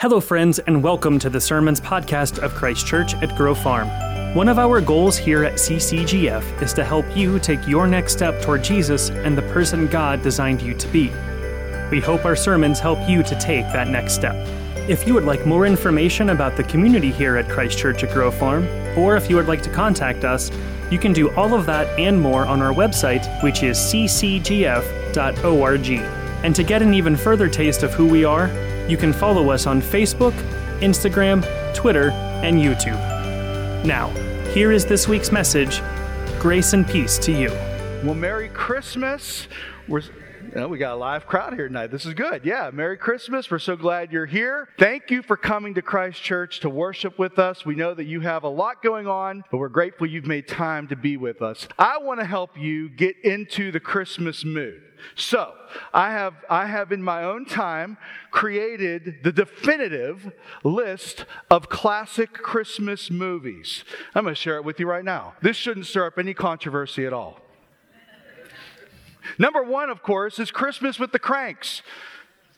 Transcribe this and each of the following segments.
Hello, friends, and welcome to the Sermons podcast of Christ Church at Grove Farm. One of our goals here at CCGF is to help you take your next step toward Jesus and the person God designed you to be. We hope our sermons help you to take that next step. If you would like more information about the community here at Christ Church at Grove Farm, or if you would like to contact us, you can do all of that and more on our website, which is ccgf.org. And to get an even further taste of who we are, you can follow us on Facebook, Instagram, Twitter, and YouTube. Now, here is this week's message Grace and peace to you. Well, Merry Christmas. We're know, we got a live crowd here tonight. This is good. Yeah, Merry Christmas. We're so glad you're here. Thank you for coming to Christ Church to worship with us. We know that you have a lot going on, but we're grateful you've made time to be with us. I want to help you get into the Christmas mood. So, I have, I have in my own time created the definitive list of classic Christmas movies. I'm going to share it with you right now. This shouldn't stir up any controversy at all. Number one, of course, is Christmas with the Cranks.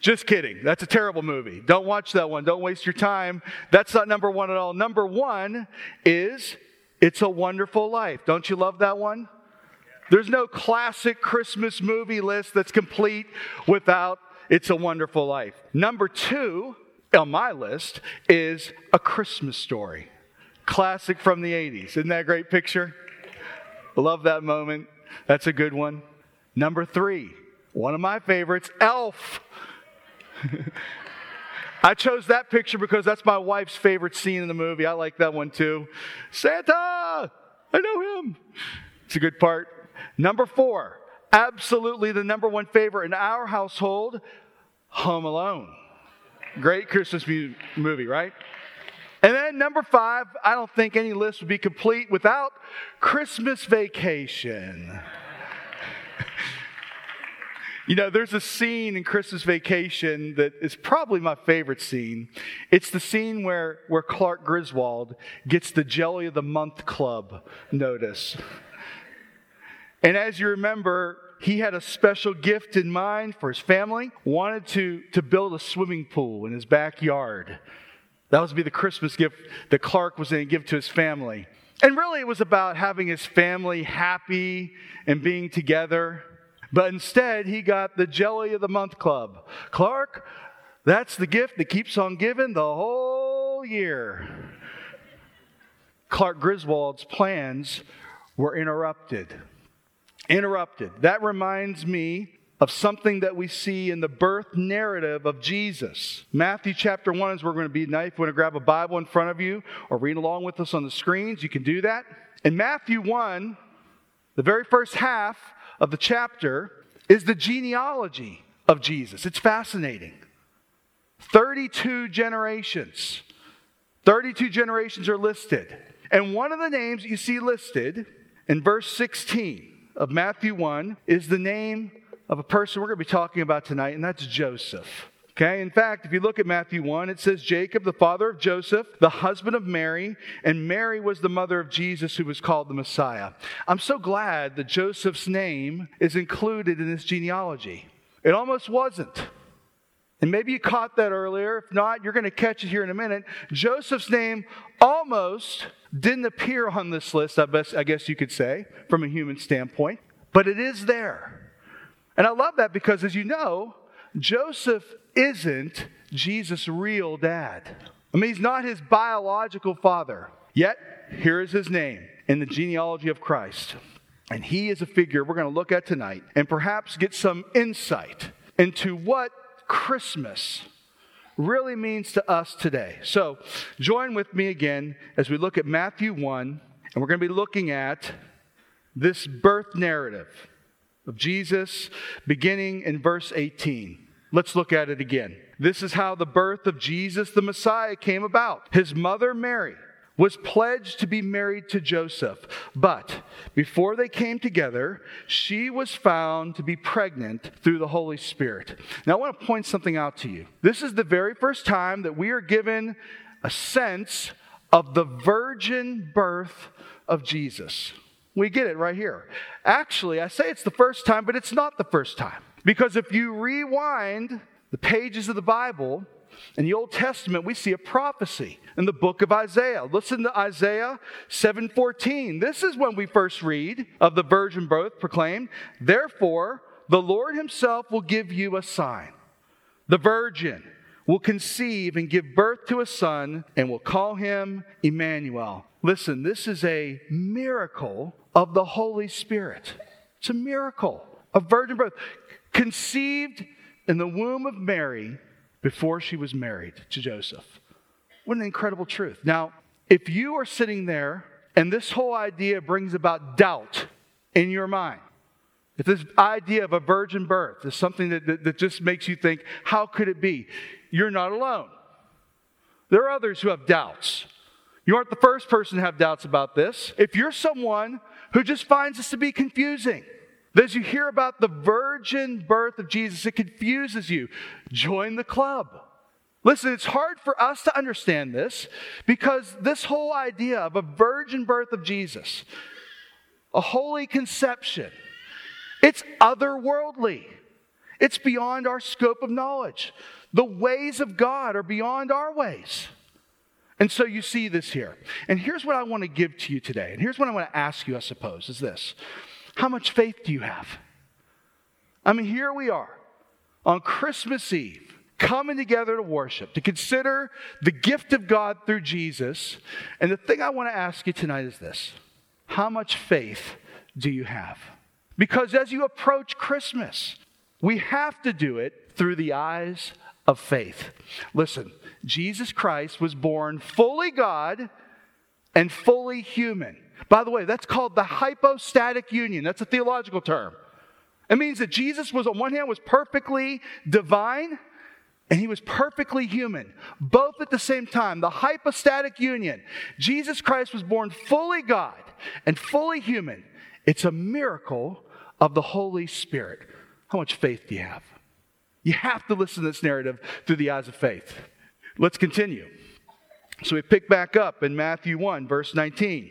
Just kidding. That's a terrible movie. Don't watch that one. Don't waste your time. That's not number one at all. Number one is It's a Wonderful Life. Don't you love that one? There's no classic Christmas movie list that's complete without It's a Wonderful Life. Number two on my list is A Christmas Story. Classic from the 80s. Isn't that a great picture? Love that moment. That's a good one. Number three, one of my favorites, Elf. I chose that picture because that's my wife's favorite scene in the movie. I like that one too. Santa! I know him. It's a good part. Number four, absolutely the number one favorite in our household Home Alone. Great Christmas movie, right? And then number five, I don't think any list would be complete without Christmas Vacation. You know, there's a scene in Christmas Vacation that is probably my favorite scene. It's the scene where, where Clark Griswold gets the Jelly of the Month Club notice. And as you remember, he had a special gift in mind for his family, wanted to, to build a swimming pool in his backyard. That was to be the Christmas gift that Clark was going to give to his family. And really, it was about having his family happy and being together. But instead, he got the Jelly of the Month Club. Clark, that's the gift that keeps on giving the whole year. Clark Griswold's plans were interrupted. Interrupted. That reminds me of something that we see in the birth narrative of Jesus. Matthew chapter 1 is where we're going to be tonight. If you want to grab a Bible in front of you or read along with us on the screens, you can do that. In Matthew 1, the very first half, of the chapter is the genealogy of Jesus. It's fascinating. 32 generations. 32 generations are listed. And one of the names you see listed in verse 16 of Matthew 1 is the name of a person we're going to be talking about tonight, and that's Joseph. Okay, in fact, if you look at Matthew 1, it says Jacob, the father of Joseph, the husband of Mary, and Mary was the mother of Jesus, who was called the Messiah. I'm so glad that Joseph's name is included in this genealogy. It almost wasn't. And maybe you caught that earlier. If not, you're going to catch it here in a minute. Joseph's name almost didn't appear on this list, I, I guess you could say, from a human standpoint, but it is there. And I love that because, as you know, Joseph isn't Jesus' real dad. I mean, he's not his biological father. Yet, here is his name in the genealogy of Christ. And he is a figure we're going to look at tonight and perhaps get some insight into what Christmas really means to us today. So, join with me again as we look at Matthew 1, and we're going to be looking at this birth narrative of Jesus beginning in verse 18. Let's look at it again. This is how the birth of Jesus the Messiah came about. His mother, Mary, was pledged to be married to Joseph. But before they came together, she was found to be pregnant through the Holy Spirit. Now, I want to point something out to you. This is the very first time that we are given a sense of the virgin birth of Jesus. We get it right here. Actually, I say it's the first time, but it's not the first time. Because if you rewind the pages of the Bible In the Old Testament, we see a prophecy in the book of Isaiah. Listen to Isaiah 7:14. This is when we first read of the virgin birth proclaimed, "Therefore, the Lord himself will give you a sign. The virgin will conceive and give birth to a son and will call him Emmanuel." Listen, this is a miracle of the Holy Spirit. It's a miracle. of virgin birth conceived in the womb of Mary before she was married to Joseph. What an incredible truth. Now, if you are sitting there and this whole idea brings about doubt in your mind, if this idea of a virgin birth is something that, that, that just makes you think, how could it be? You're not alone. There are others who have doubts. You aren't the first person to have doubts about this. If you're someone who just finds this to be confusing, as you hear about the virgin birth of Jesus, it confuses you. Join the club. Listen, it's hard for us to understand this because this whole idea of a virgin birth of Jesus, a holy conception, it's otherworldly. It's beyond our scope of knowledge. The ways of God are beyond our ways. And so you see this here. And here's what I want to give to you today. And here's what I want to ask you, I suppose, is this. How much faith do you have? I mean, here we are on Christmas Eve, coming together to worship, to consider the gift of God through Jesus. And the thing I want to ask you tonight is this How much faith do you have? Because as you approach Christmas, we have to do it through the eyes of faith. Listen, Jesus Christ was born fully God and fully human. By the way, that's called the hypostatic union. That's a theological term. It means that Jesus was, on one hand, was perfectly divine and he was perfectly human, both at the same time. The hypostatic union. Jesus Christ was born fully God and fully human. It's a miracle of the Holy Spirit. How much faith do you have? You have to listen to this narrative through the eyes of faith. Let's continue. So we pick back up in Matthew 1, verse 19.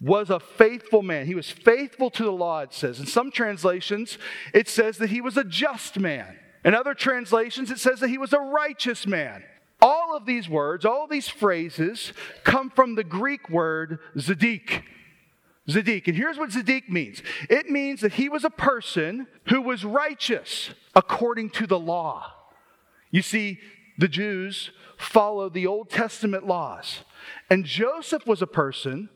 was a faithful man. He was faithful to the law, it says. In some translations, it says that he was a just man. In other translations, it says that he was a righteous man. All of these words, all these phrases come from the Greek word zadik. Zadik. And here's what Zadik means it means that he was a person who was righteous according to the law. You see, the Jews follow the Old Testament laws. And Joseph was a person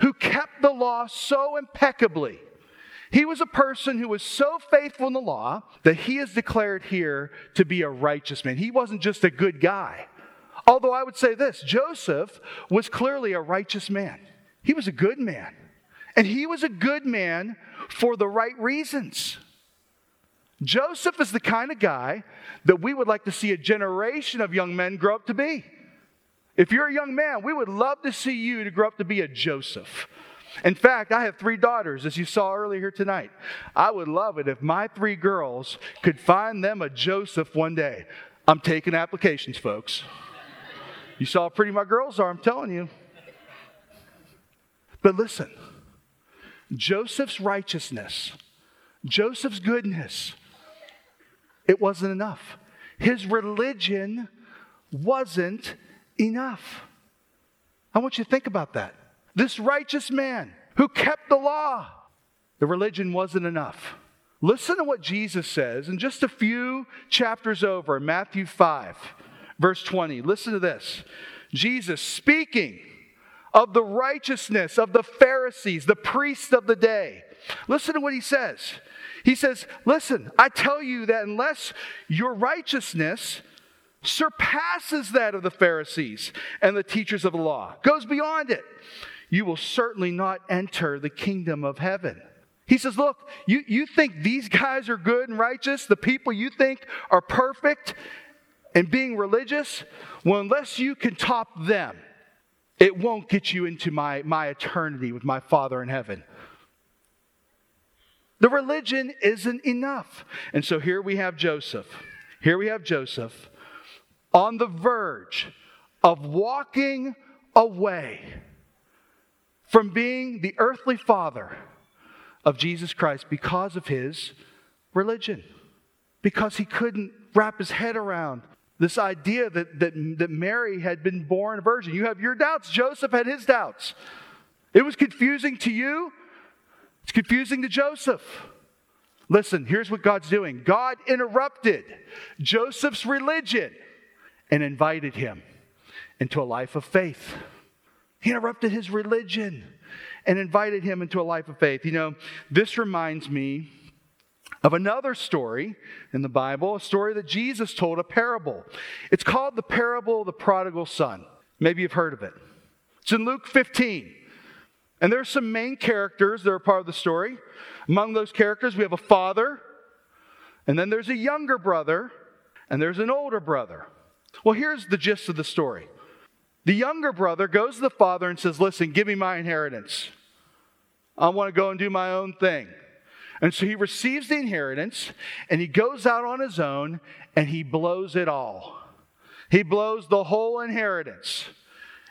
who kept the law so impeccably. He was a person who was so faithful in the law that he is declared here to be a righteous man. He wasn't just a good guy. Although I would say this Joseph was clearly a righteous man, he was a good man. And he was a good man for the right reasons. Joseph is the kind of guy that we would like to see a generation of young men grow up to be. If you're a young man, we would love to see you to grow up to be a Joseph. In fact, I have three daughters, as you saw earlier tonight. I would love it if my three girls could find them a Joseph one day. I'm taking applications, folks. You saw how pretty my girls are, I'm telling you. But listen, Joseph's righteousness, Joseph's goodness, it wasn't enough. His religion wasn't enough. I want you to think about that. This righteous man who kept the law, the religion wasn't enough. Listen to what Jesus says in just a few chapters over, Matthew 5, verse 20. Listen to this. Jesus speaking of the righteousness of the Pharisees, the priests of the day. Listen to what he says. He says, Listen, I tell you that unless your righteousness surpasses that of the Pharisees and the teachers of the law, goes beyond it, you will certainly not enter the kingdom of heaven. He says, Look, you, you think these guys are good and righteous, the people you think are perfect, and being religious, well, unless you can top them, it won't get you into my, my eternity with my Father in heaven. The religion isn't enough. And so here we have Joseph. Here we have Joseph on the verge of walking away from being the earthly father of Jesus Christ because of his religion, because he couldn't wrap his head around this idea that, that, that Mary had been born a virgin. You have your doubts. Joseph had his doubts. It was confusing to you, it's confusing to Joseph. Listen, here's what God's doing God interrupted Joseph's religion and invited him into a life of faith. He interrupted his religion and invited him into a life of faith. You know, this reminds me of another story in the Bible, a story that Jesus told, a parable. It's called the parable of the prodigal son. Maybe you've heard of it. It's in Luke 15. And there's some main characters that are part of the story. Among those characters, we have a father, and then there's a younger brother, and there's an older brother. Well, here's the gist of the story the younger brother goes to the father and says, Listen, give me my inheritance. I want to go and do my own thing. And so he receives the inheritance and he goes out on his own and he blows it all. He blows the whole inheritance.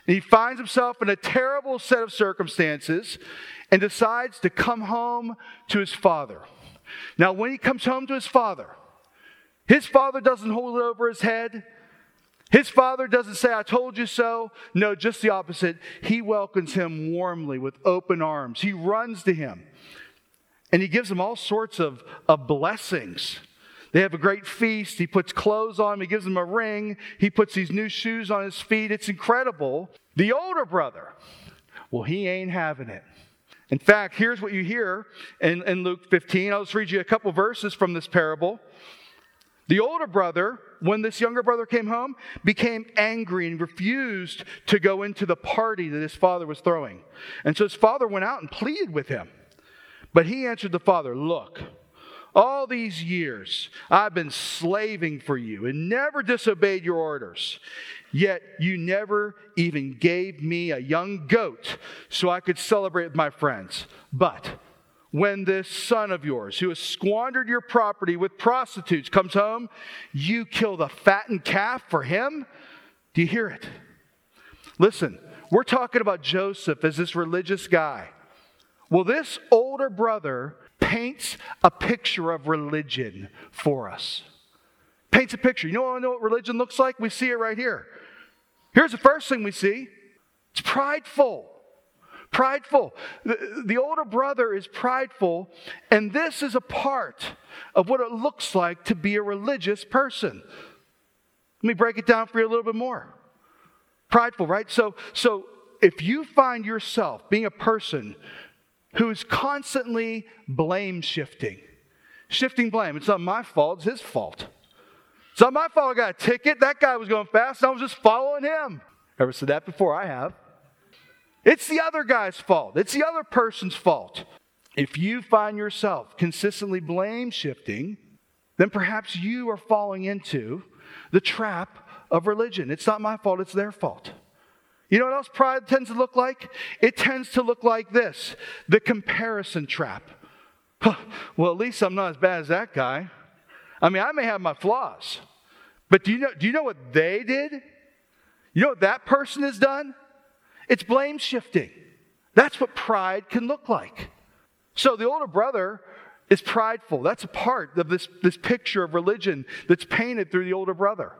And he finds himself in a terrible set of circumstances and decides to come home to his father. Now, when he comes home to his father, his father doesn't hold it over his head. His father doesn't say, I told you so. No, just the opposite. He welcomes him warmly with open arms. He runs to him and he gives him all sorts of, of blessings. They have a great feast. He puts clothes on him. He gives him a ring. He puts these new shoes on his feet. It's incredible. The older brother, well, he ain't having it. In fact, here's what you hear in, in Luke 15. I'll just read you a couple verses from this parable. The older brother, when this younger brother came home, became angry and refused to go into the party that his father was throwing. And so his father went out and pleaded with him. But he answered the father, Look, all these years I've been slaving for you and never disobeyed your orders. Yet you never even gave me a young goat so I could celebrate with my friends. But when this son of yours, who has squandered your property with prostitutes, comes home, you kill the fattened calf for him? Do you hear it? Listen, we're talking about Joseph as this religious guy. Well, this older brother paints a picture of religion for us. Paints a picture. You know, know what religion looks like? We see it right here. Here's the first thing we see it's prideful prideful. The, the, older brother is prideful, and this is a part of what it looks like to be a religious person. Let me break it down for you a little bit more. Prideful, right? So, so if you find yourself being a person who is constantly blame shifting, shifting blame, it's not my fault, it's his fault. It's not my fault I got a ticket. That guy was going fast, and I was just following him. Ever said that before? I have. It's the other guy's fault, it's the other person's fault. If you find yourself consistently blame shifting, then perhaps you are falling into the trap of religion. It's not my fault, it's their fault. You know what else pride tends to look like? It tends to look like this the comparison trap. well, at least I'm not as bad as that guy. I mean, I may have my flaws, but do you know, do you know what they did? You know what that person has done? It's blame shifting. That's what pride can look like. So the older brother is prideful. That's a part of this, this picture of religion that's painted through the older brother.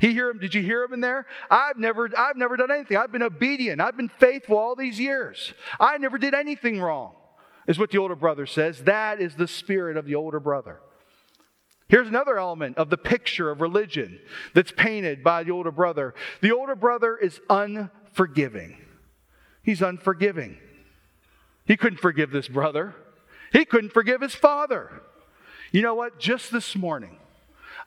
He hear him, did you hear him in there? I've never, I've never done anything. I've been obedient. I've been faithful all these years. I never did anything wrong, is what the older brother says. That is the spirit of the older brother. Here's another element of the picture of religion that's painted by the older brother. The older brother is unforgiving. He's unforgiving. He couldn't forgive this brother, he couldn't forgive his father. You know what? Just this morning,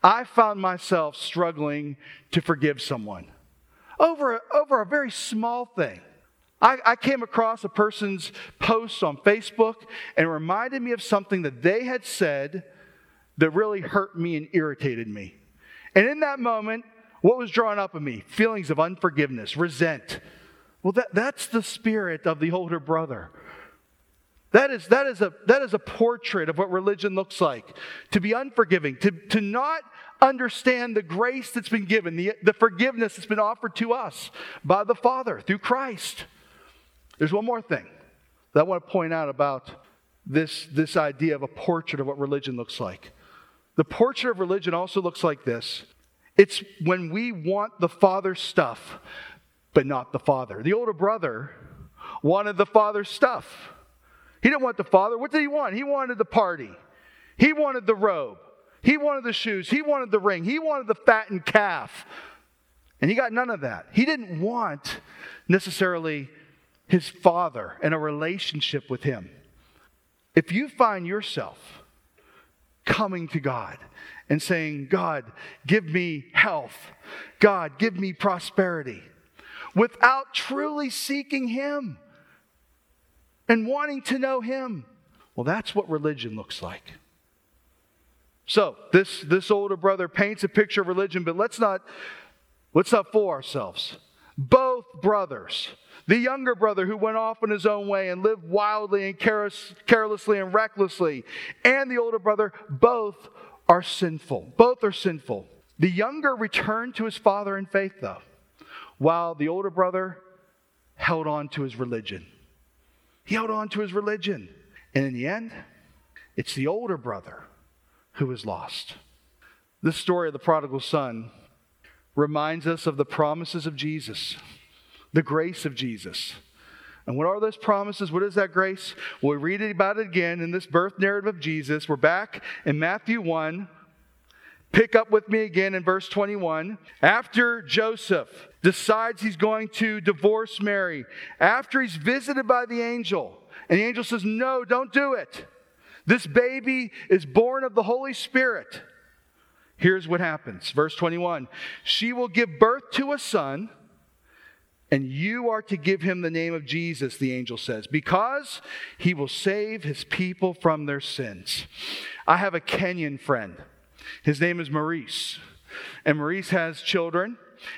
I found myself struggling to forgive someone over over a very small thing. I, I, came across a person's post on Facebook and reminded me of something that they had said that really hurt me and irritated me. And in that moment, what was drawn up in me? Feelings of unforgiveness, resent. Well, that, that's the spirit of the older brother. That is, that, is a, that is a portrait of what religion looks like. To be unforgiving, to, to not understand the grace that's been given, the, the forgiveness that's been offered to us by the Father through Christ. There's one more thing that I want to point out about this, this idea of a portrait of what religion looks like. The portrait of religion also looks like this it's when we want the Father's stuff, but not the Father. The older brother wanted the Father's stuff. He didn't want the Father. What did he want? He wanted the party, he wanted the robe, he wanted the shoes, he wanted the ring, he wanted the fattened calf. And he got none of that. He didn't want necessarily his Father and a relationship with him. If you find yourself coming to God and saying, God, give me health. God, give me prosperity. Without truly seeking Him and wanting to know Him. Well, that's what religion looks like. So, this, this older brother paints a picture of religion, but let's not, let's not fool ourselves. Both brothers the younger brother who went off in his own way and lived wildly and careless, carelessly and recklessly, and the older brother, both are sinful. Both are sinful. The younger returned to his father in faith, though, while the older brother held on to his religion. He held on to his religion. And in the end, it's the older brother who is lost. This story of the prodigal son reminds us of the promises of Jesus the grace of Jesus. And what are those promises? What is that grace? Well, we read about it again in this birth narrative of Jesus. We're back in Matthew 1. Pick up with me again in verse 21. After Joseph decides he's going to divorce Mary, after he's visited by the angel, and the angel says, No, don't do it. This baby is born of the Holy Spirit. Here's what happens. Verse 21 She will give birth to a son and you are to give him the name of Jesus, the angel says, because he will save his people from their sins. I have a Kenyan friend. His name is Maurice. And Maurice has children,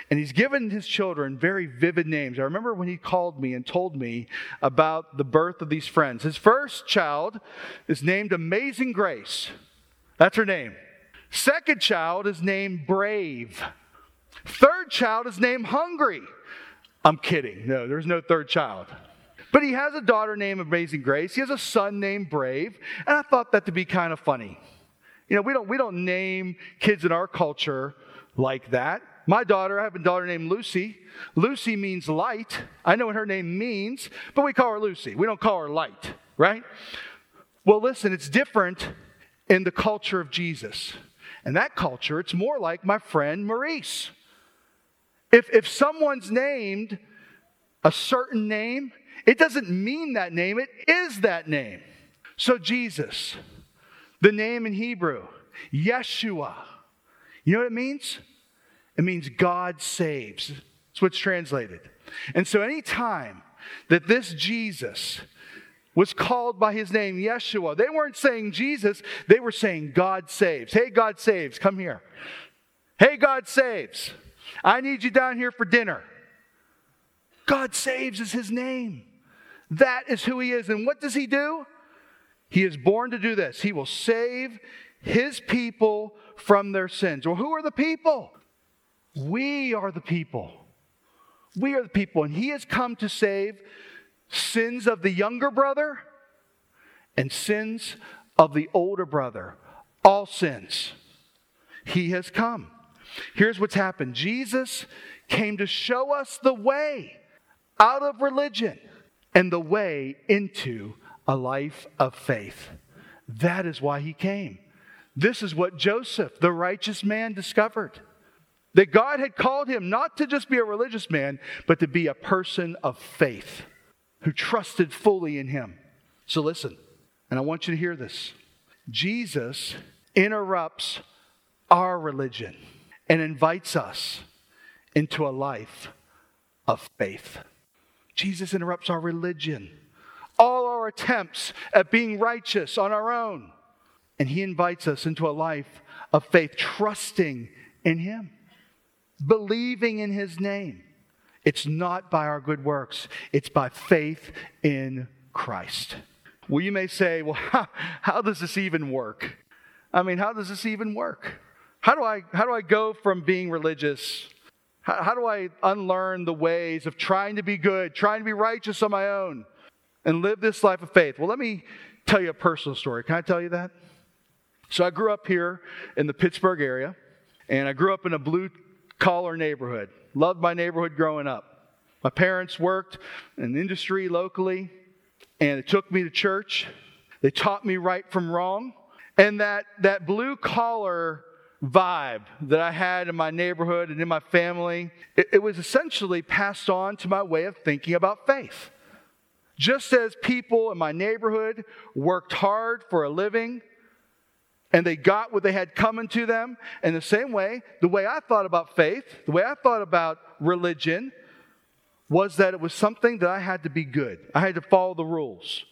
and he's given his children very vivid names. I remember when he called me and told me about the birth of these friends. His first child is named Amazing Grace. That's her name. Second child is named Brave. Third child is named Hungry. I'm kidding. No, there's no third child. But he has a daughter named Amazing Grace. He has a son named Brave. And I thought that to be kind of funny. You know, we don't, we don't name kids in our culture like that. My daughter, I have a daughter named Lucy. Lucy means light. I know what her name means, but we call her Lucy. We don't call her light, right? Well, listen, it's different in the culture of Jesus. In that culture, it's more like my friend Maurice. If, if someone's named a certain name, it doesn't mean that name, it is that name. So, Jesus, the name in Hebrew, Yeshua, you know what it means? It means God saves. That's what's translated. And so, anytime that this Jesus was called by his name, Yeshua, they weren't saying Jesus, they were saying God saves. Hey, God saves, come here. Hey, God saves. I need you down here for dinner. God saves is his name. That is who he is. And what does he do? He is born to do this. He will save his people from their sins. Well, who are the people? We are the people. We are the people. And he has come to save sins of the younger brother and sins of the older brother. All sins. He has come. Here's what's happened Jesus came to show us the way out of religion and the way into a life of faith. That is why he came. This is what Joseph, the righteous man, discovered. That God had called him not to just be a religious man, but to be a person of faith who trusted fully in him. So listen, and I want you to hear this Jesus interrupts our religion and invites us into a life of faith. Jesus interrupts our religion, all our attempts at being righteous on our own. And he invites us into a life of faith, trusting in Him, believing in His name. It's not by our good works, it's by faith in Christ. Well, you may say, well, how, how does this even work? I mean, how does this even work? How do I, how do I go from being religious? How, how do I unlearn the ways of trying to be good, trying to be righteous on my own, and live this life of faith? Well, let me tell you a personal story. Can I tell you that? So I grew up here in the Pittsburgh area, and I grew up in a blue collar neighborhood. Loved my neighborhood growing up. My parents worked in industry locally, and it took me to church. They taught me right from wrong. And that, that blue collar vibe that I had in my neighborhood and in my family, it, it was essentially passed on to my way of thinking about faith. Just as people in my neighborhood worked hard for a living and they got what they had coming to them, in the same way, the way I thought about faith, the way I thought about religion, was that it was something that I had to be good. I had to follow the rules.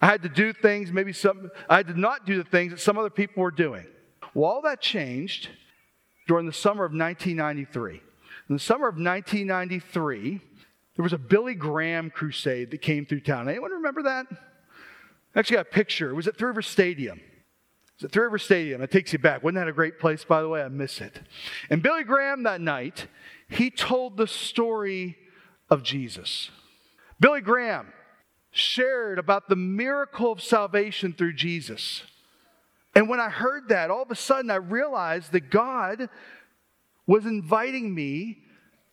I had to do things, maybe some, I did not do the things that some other people were doing. Well, all that changed during the summer of 1993. In the summer of 1993, there was a Billy Graham crusade that came through town. Anyone remember that? I actually got a picture. It was at Three River Stadium. At Three River Stadium. It takes you back. Wasn't that a great place, by the way? I miss it. And Billy Graham that night, he told the story of Jesus. Billy Graham shared about the miracle of salvation through Jesus. And when I heard that, all of a sudden I realized that God was inviting me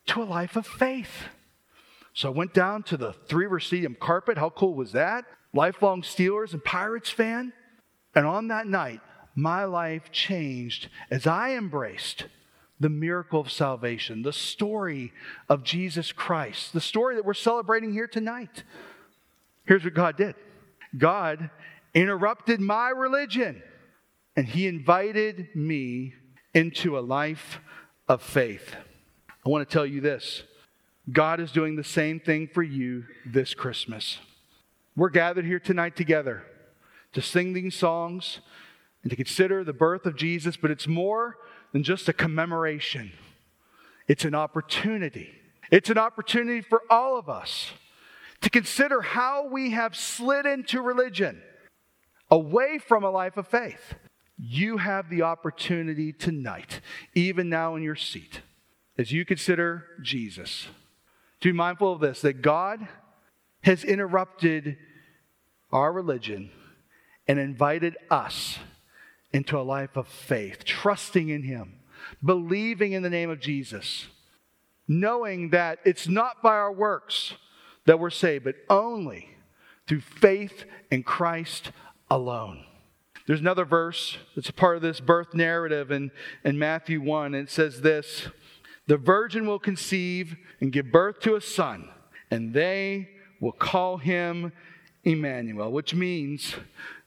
to a life of faith. So I went down to the Three Stadium carpet. How cool was that? Lifelong Steelers and Pirates fan. And on that night, my life changed as I embraced the miracle of salvation, the story of Jesus Christ, the story that we're celebrating here tonight. Here's what God did God interrupted my religion and He invited me into a life of faith. I want to tell you this God is doing the same thing for you this Christmas. We're gathered here tonight together to sing these songs and to consider the birth of Jesus, but it's more than just a commemoration. It's an opportunity. It's an opportunity for all of us to consider how we have slid into religion away from a life of faith. You have the opportunity tonight, even now in your seat, as you consider Jesus, to be mindful of this that God has interrupted our religion and invited us into a life of faith, trusting in Him, believing in the name of Jesus, knowing that it's not by our works that we're saved, but only through faith in Christ alone. There's another verse that's a part of this birth narrative in, in Matthew 1. And it says this The virgin will conceive and give birth to a son, and they will call him Emmanuel, which means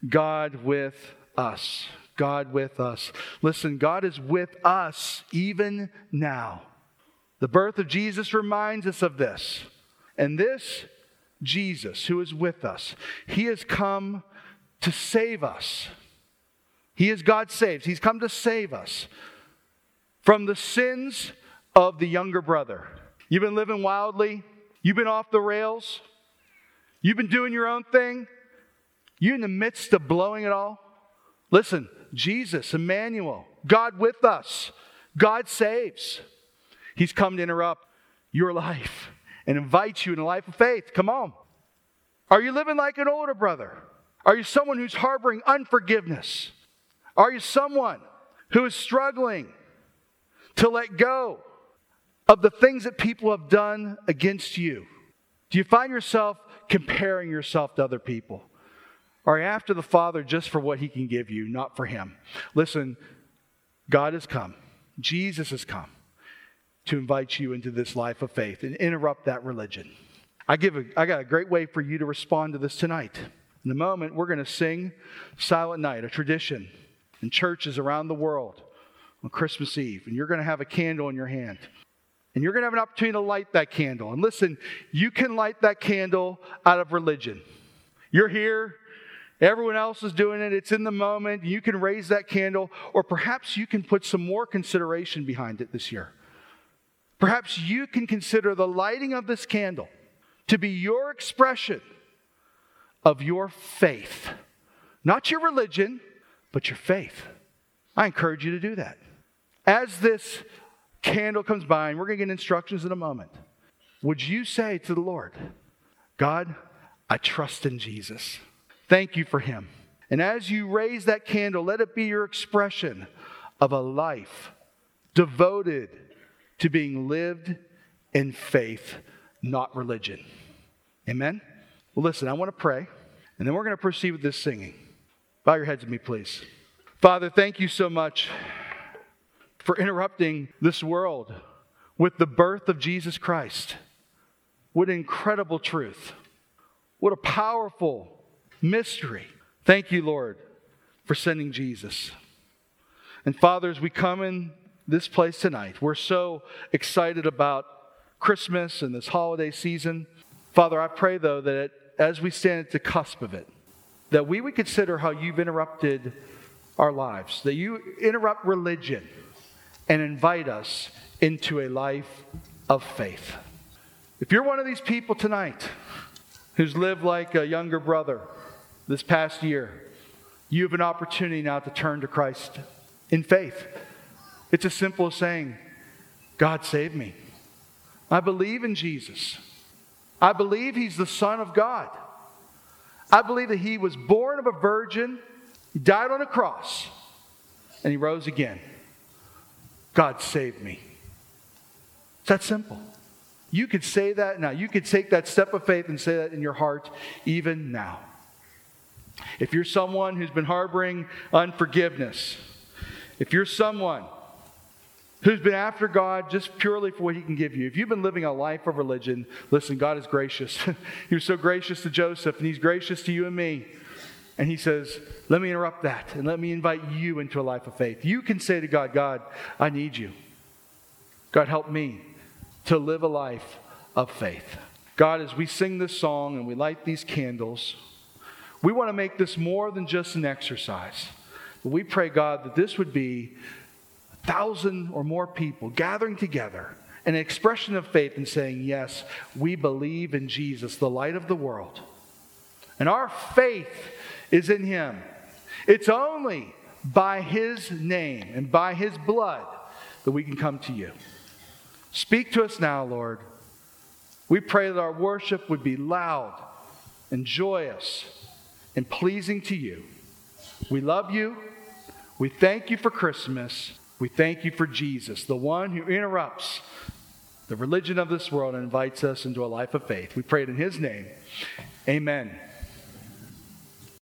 God with us. God with us. Listen, God is with us even now. The birth of Jesus reminds us of this. And this Jesus, who is with us, he has come to save us. He is God saves. He's come to save us from the sins of the younger brother. You've been living wildly, you've been off the rails, you've been doing your own thing, you're in the midst of blowing it all. Listen, Jesus, Emmanuel, God with us, God saves. He's come to interrupt your life and invite you in a life of faith. Come on. Are you living like an older brother? Are you someone who's harboring unforgiveness? Are you someone who is struggling to let go of the things that people have done against you? Do you find yourself comparing yourself to other people? Are you after the Father just for what He can give you, not for Him? Listen, God has come, Jesus has come to invite you into this life of faith and interrupt that religion. I, give a, I got a great way for you to respond to this tonight. In a moment, we're going to sing Silent Night, a tradition in churches around the world on Christmas Eve, and you're going to have a candle in your hand. And you're going to have an opportunity to light that candle. And listen, you can light that candle out of religion. You're here, Everyone else is doing it. It's in the moment. You can raise that candle, or perhaps you can put some more consideration behind it this year. Perhaps you can consider the lighting of this candle to be your expression of your faith. Not your religion, but your faith. I encourage you to do that. As this candle comes by, and we're going to get instructions in a moment, would you say to the Lord, God, I trust in Jesus. Thank you for him. And as you raise that candle, let it be your expression of a life devoted to being lived in faith, not religion. Amen? Well, listen, I want to pray, and then we're going to proceed with this singing. Bow your heads with me, please. Father, thank you so much for interrupting this world with the birth of Jesus Christ. What incredible truth. What a powerful mystery. Thank you, Lord, for sending Jesus. And Father, as we come in this place tonight, we're so excited about Christmas and this holiday season. Father, I pray, though, that as we stand at the cusp of it, that we would consider how you've interrupted our lives, that you interrupt religion and invite us into a life of faith. If you're one of these people tonight who's lived like a younger brother this past year, you have an opportunity now to turn to Christ in faith. It's as simple as saying, God save me. I believe in Jesus. I believe he's the Son of God. I believe that he was born of a virgin, he died on a cross, and he rose again. God saved me. It's that simple. You could say that now. You could take that step of faith and say that in your heart even now. If you're someone who's been harboring unforgiveness, if you're someone who's been after God just purely for what He can give you. If you've been living a life of religion, listen, God is gracious. he was so gracious to Joseph, and He's gracious to you and me. And He says, Let me interrupt that, and let me invite you into a life of faith. You can say to God, God, I need you. God, help me to live a life of faith. God, as we sing this song and we light these candles, we want to make this more than just an exercise. But we pray, God, that this would be thousand or more people gathering together, an expression of faith and saying, Yes, we believe in Jesus, the light of the world. And our faith is in Him. It's only by His name and by His blood that we can come to you. Speak to us now, Lord. We pray that our worship would be loud and joyous and pleasing to you. We love you. We thank you for Christmas. We thank you for Jesus, the one who interrupts the religion of this world and invites us into a life of faith. We pray it in his name. Amen.